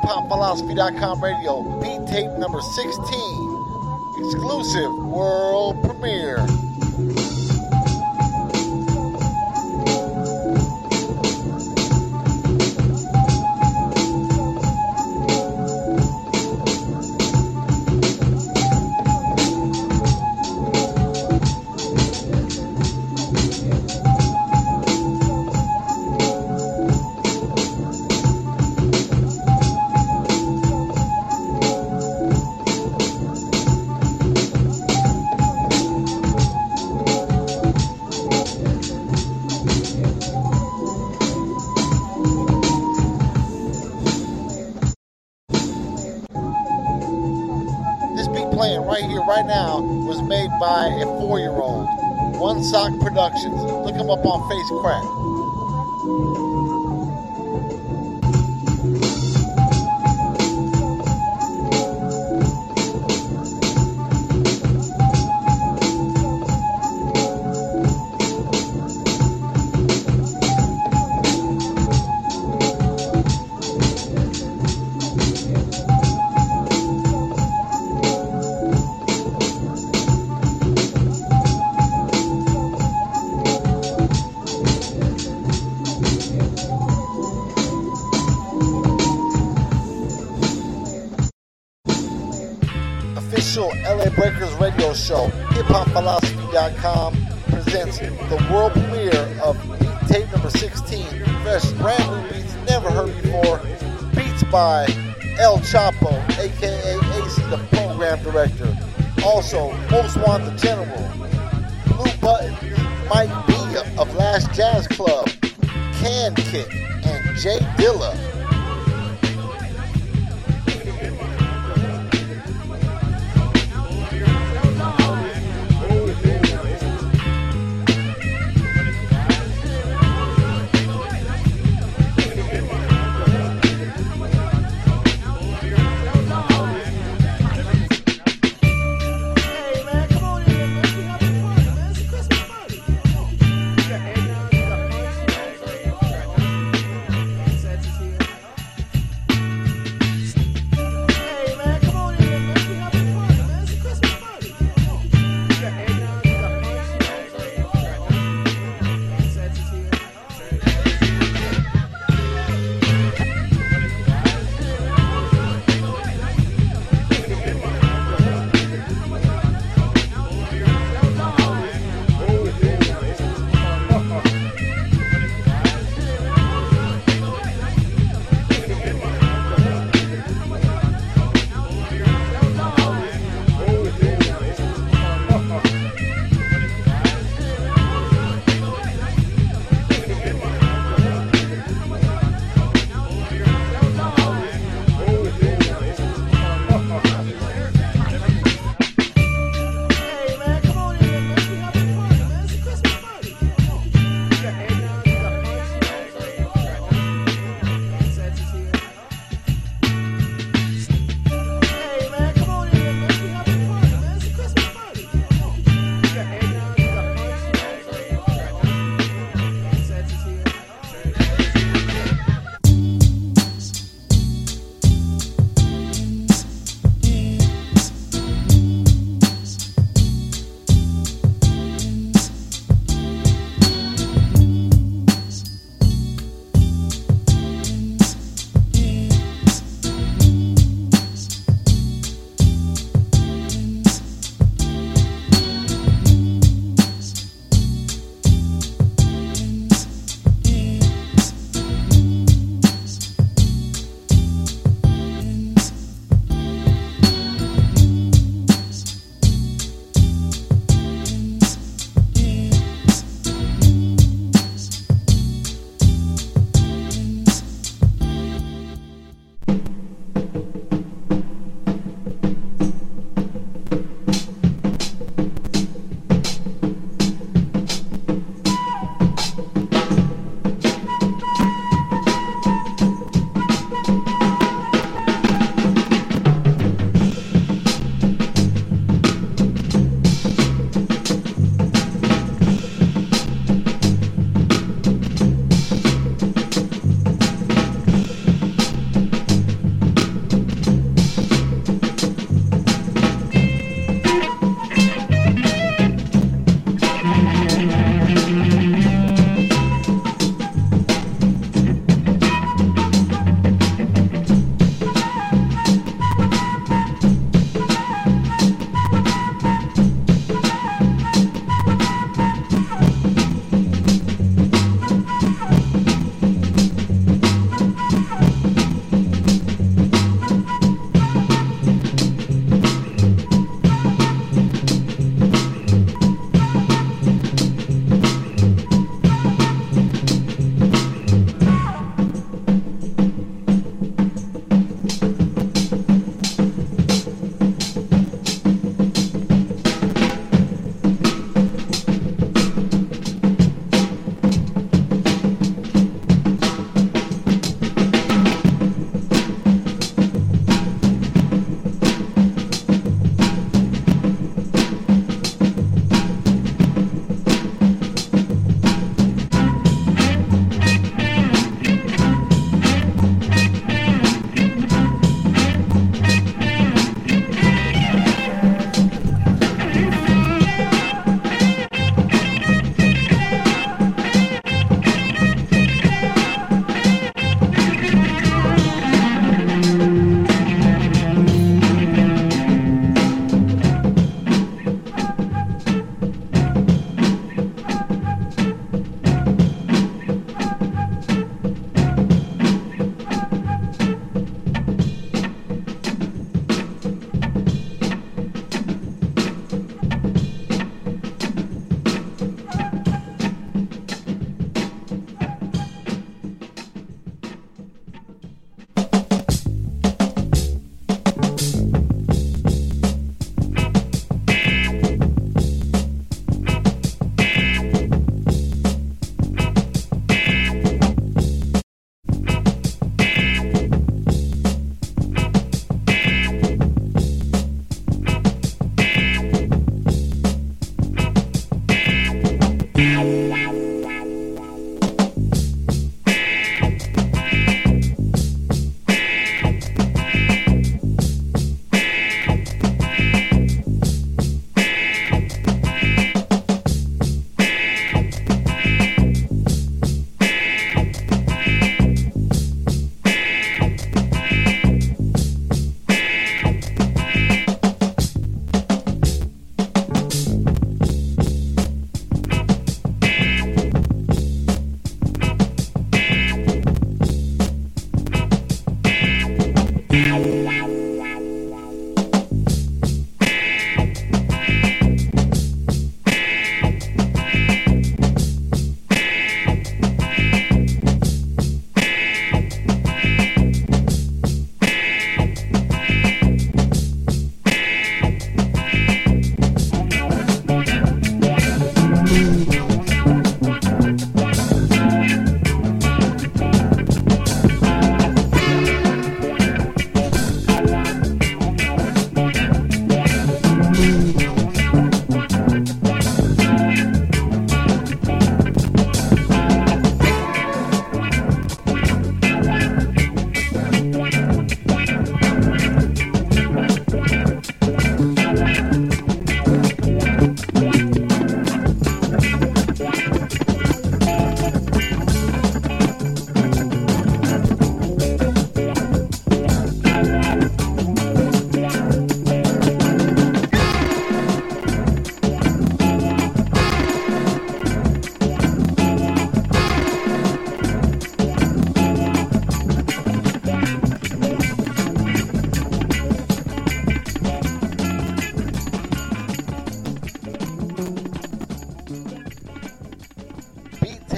hiphopphilosophy.com radio, beat tape number 16, exclusive world premiere.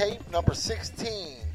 tape number 16.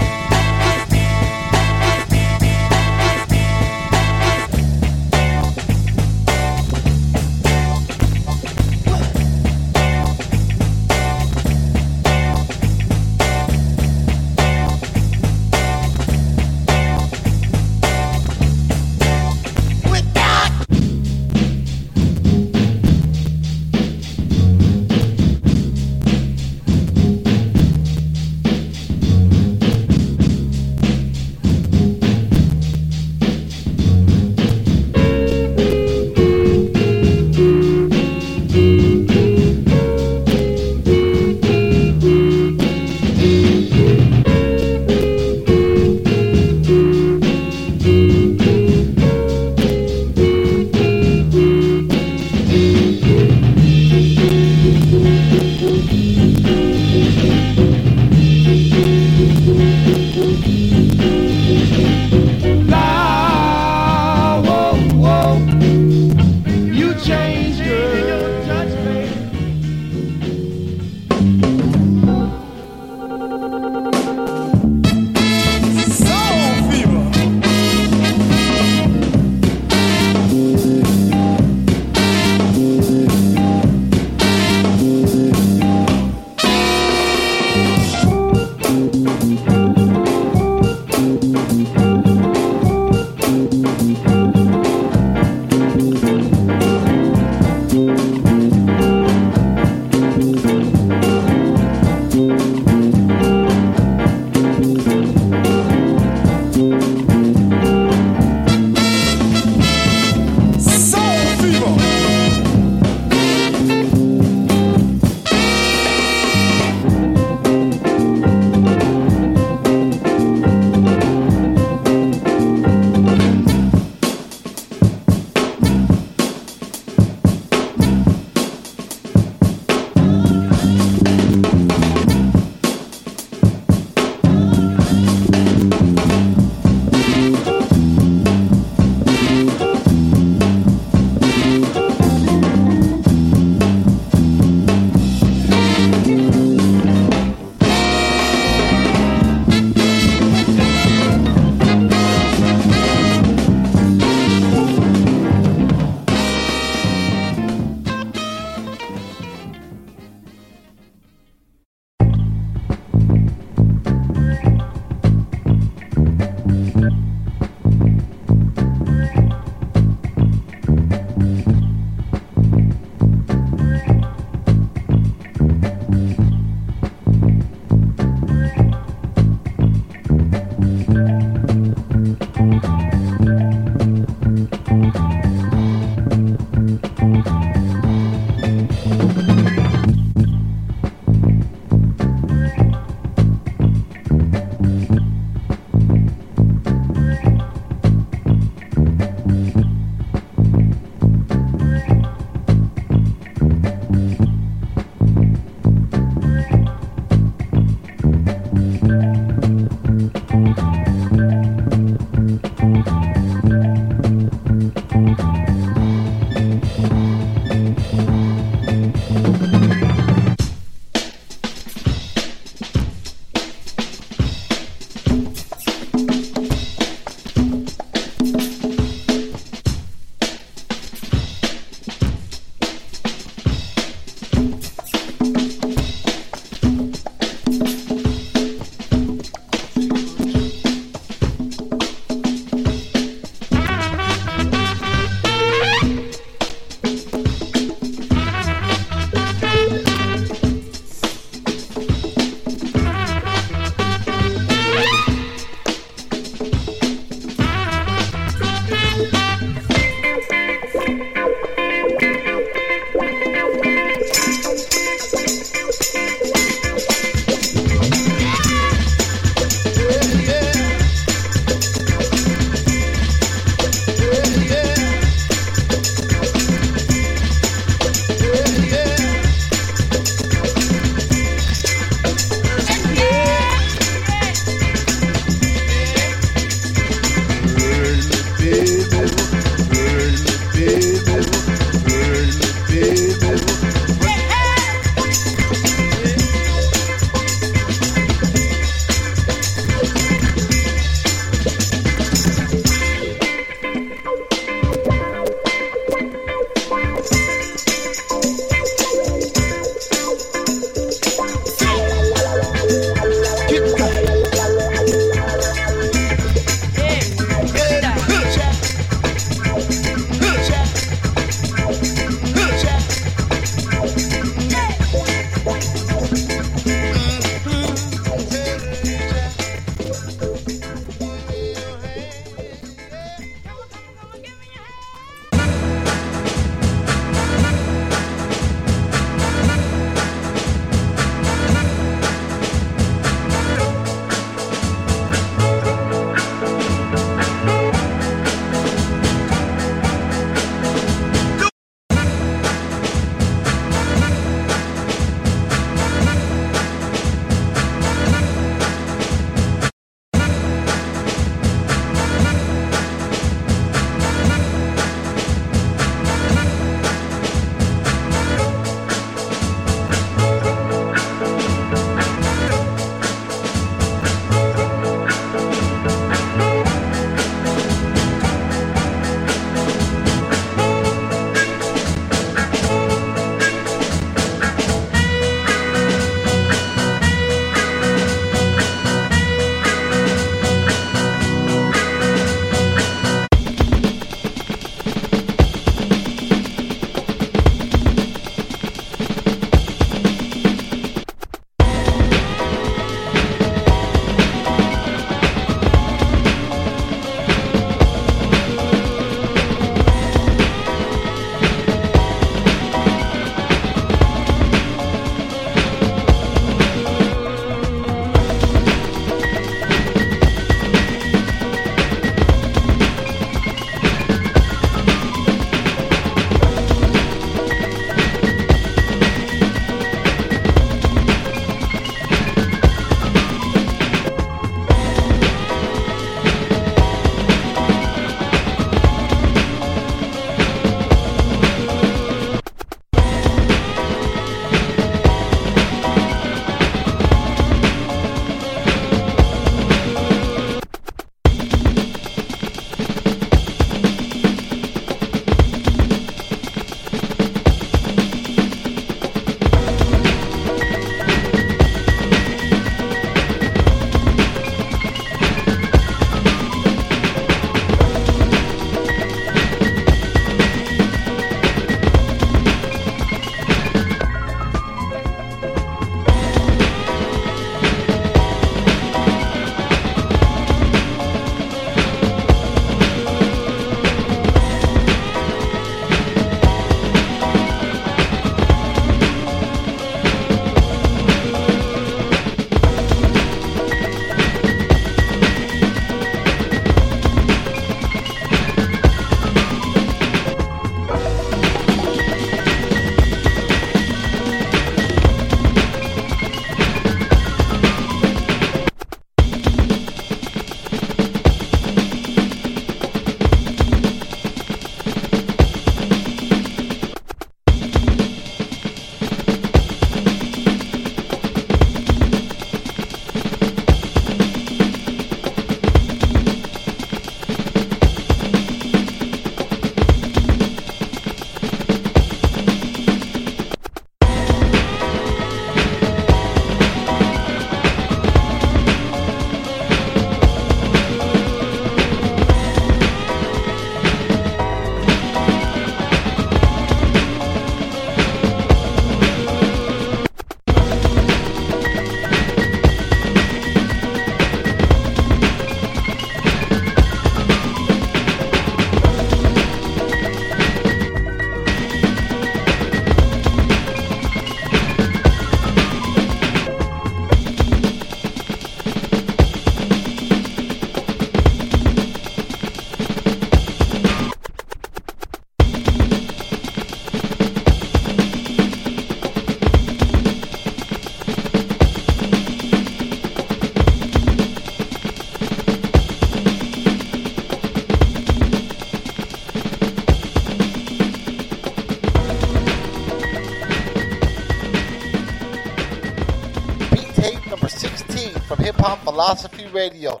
Philosophy Radio.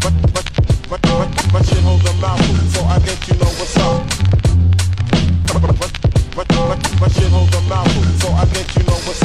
But, but, but but you hold your mouth, so I guess you know what's up. But, but, but, but, but you hold your mouth, so I guess you know what's up.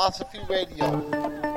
Philosophy Radio.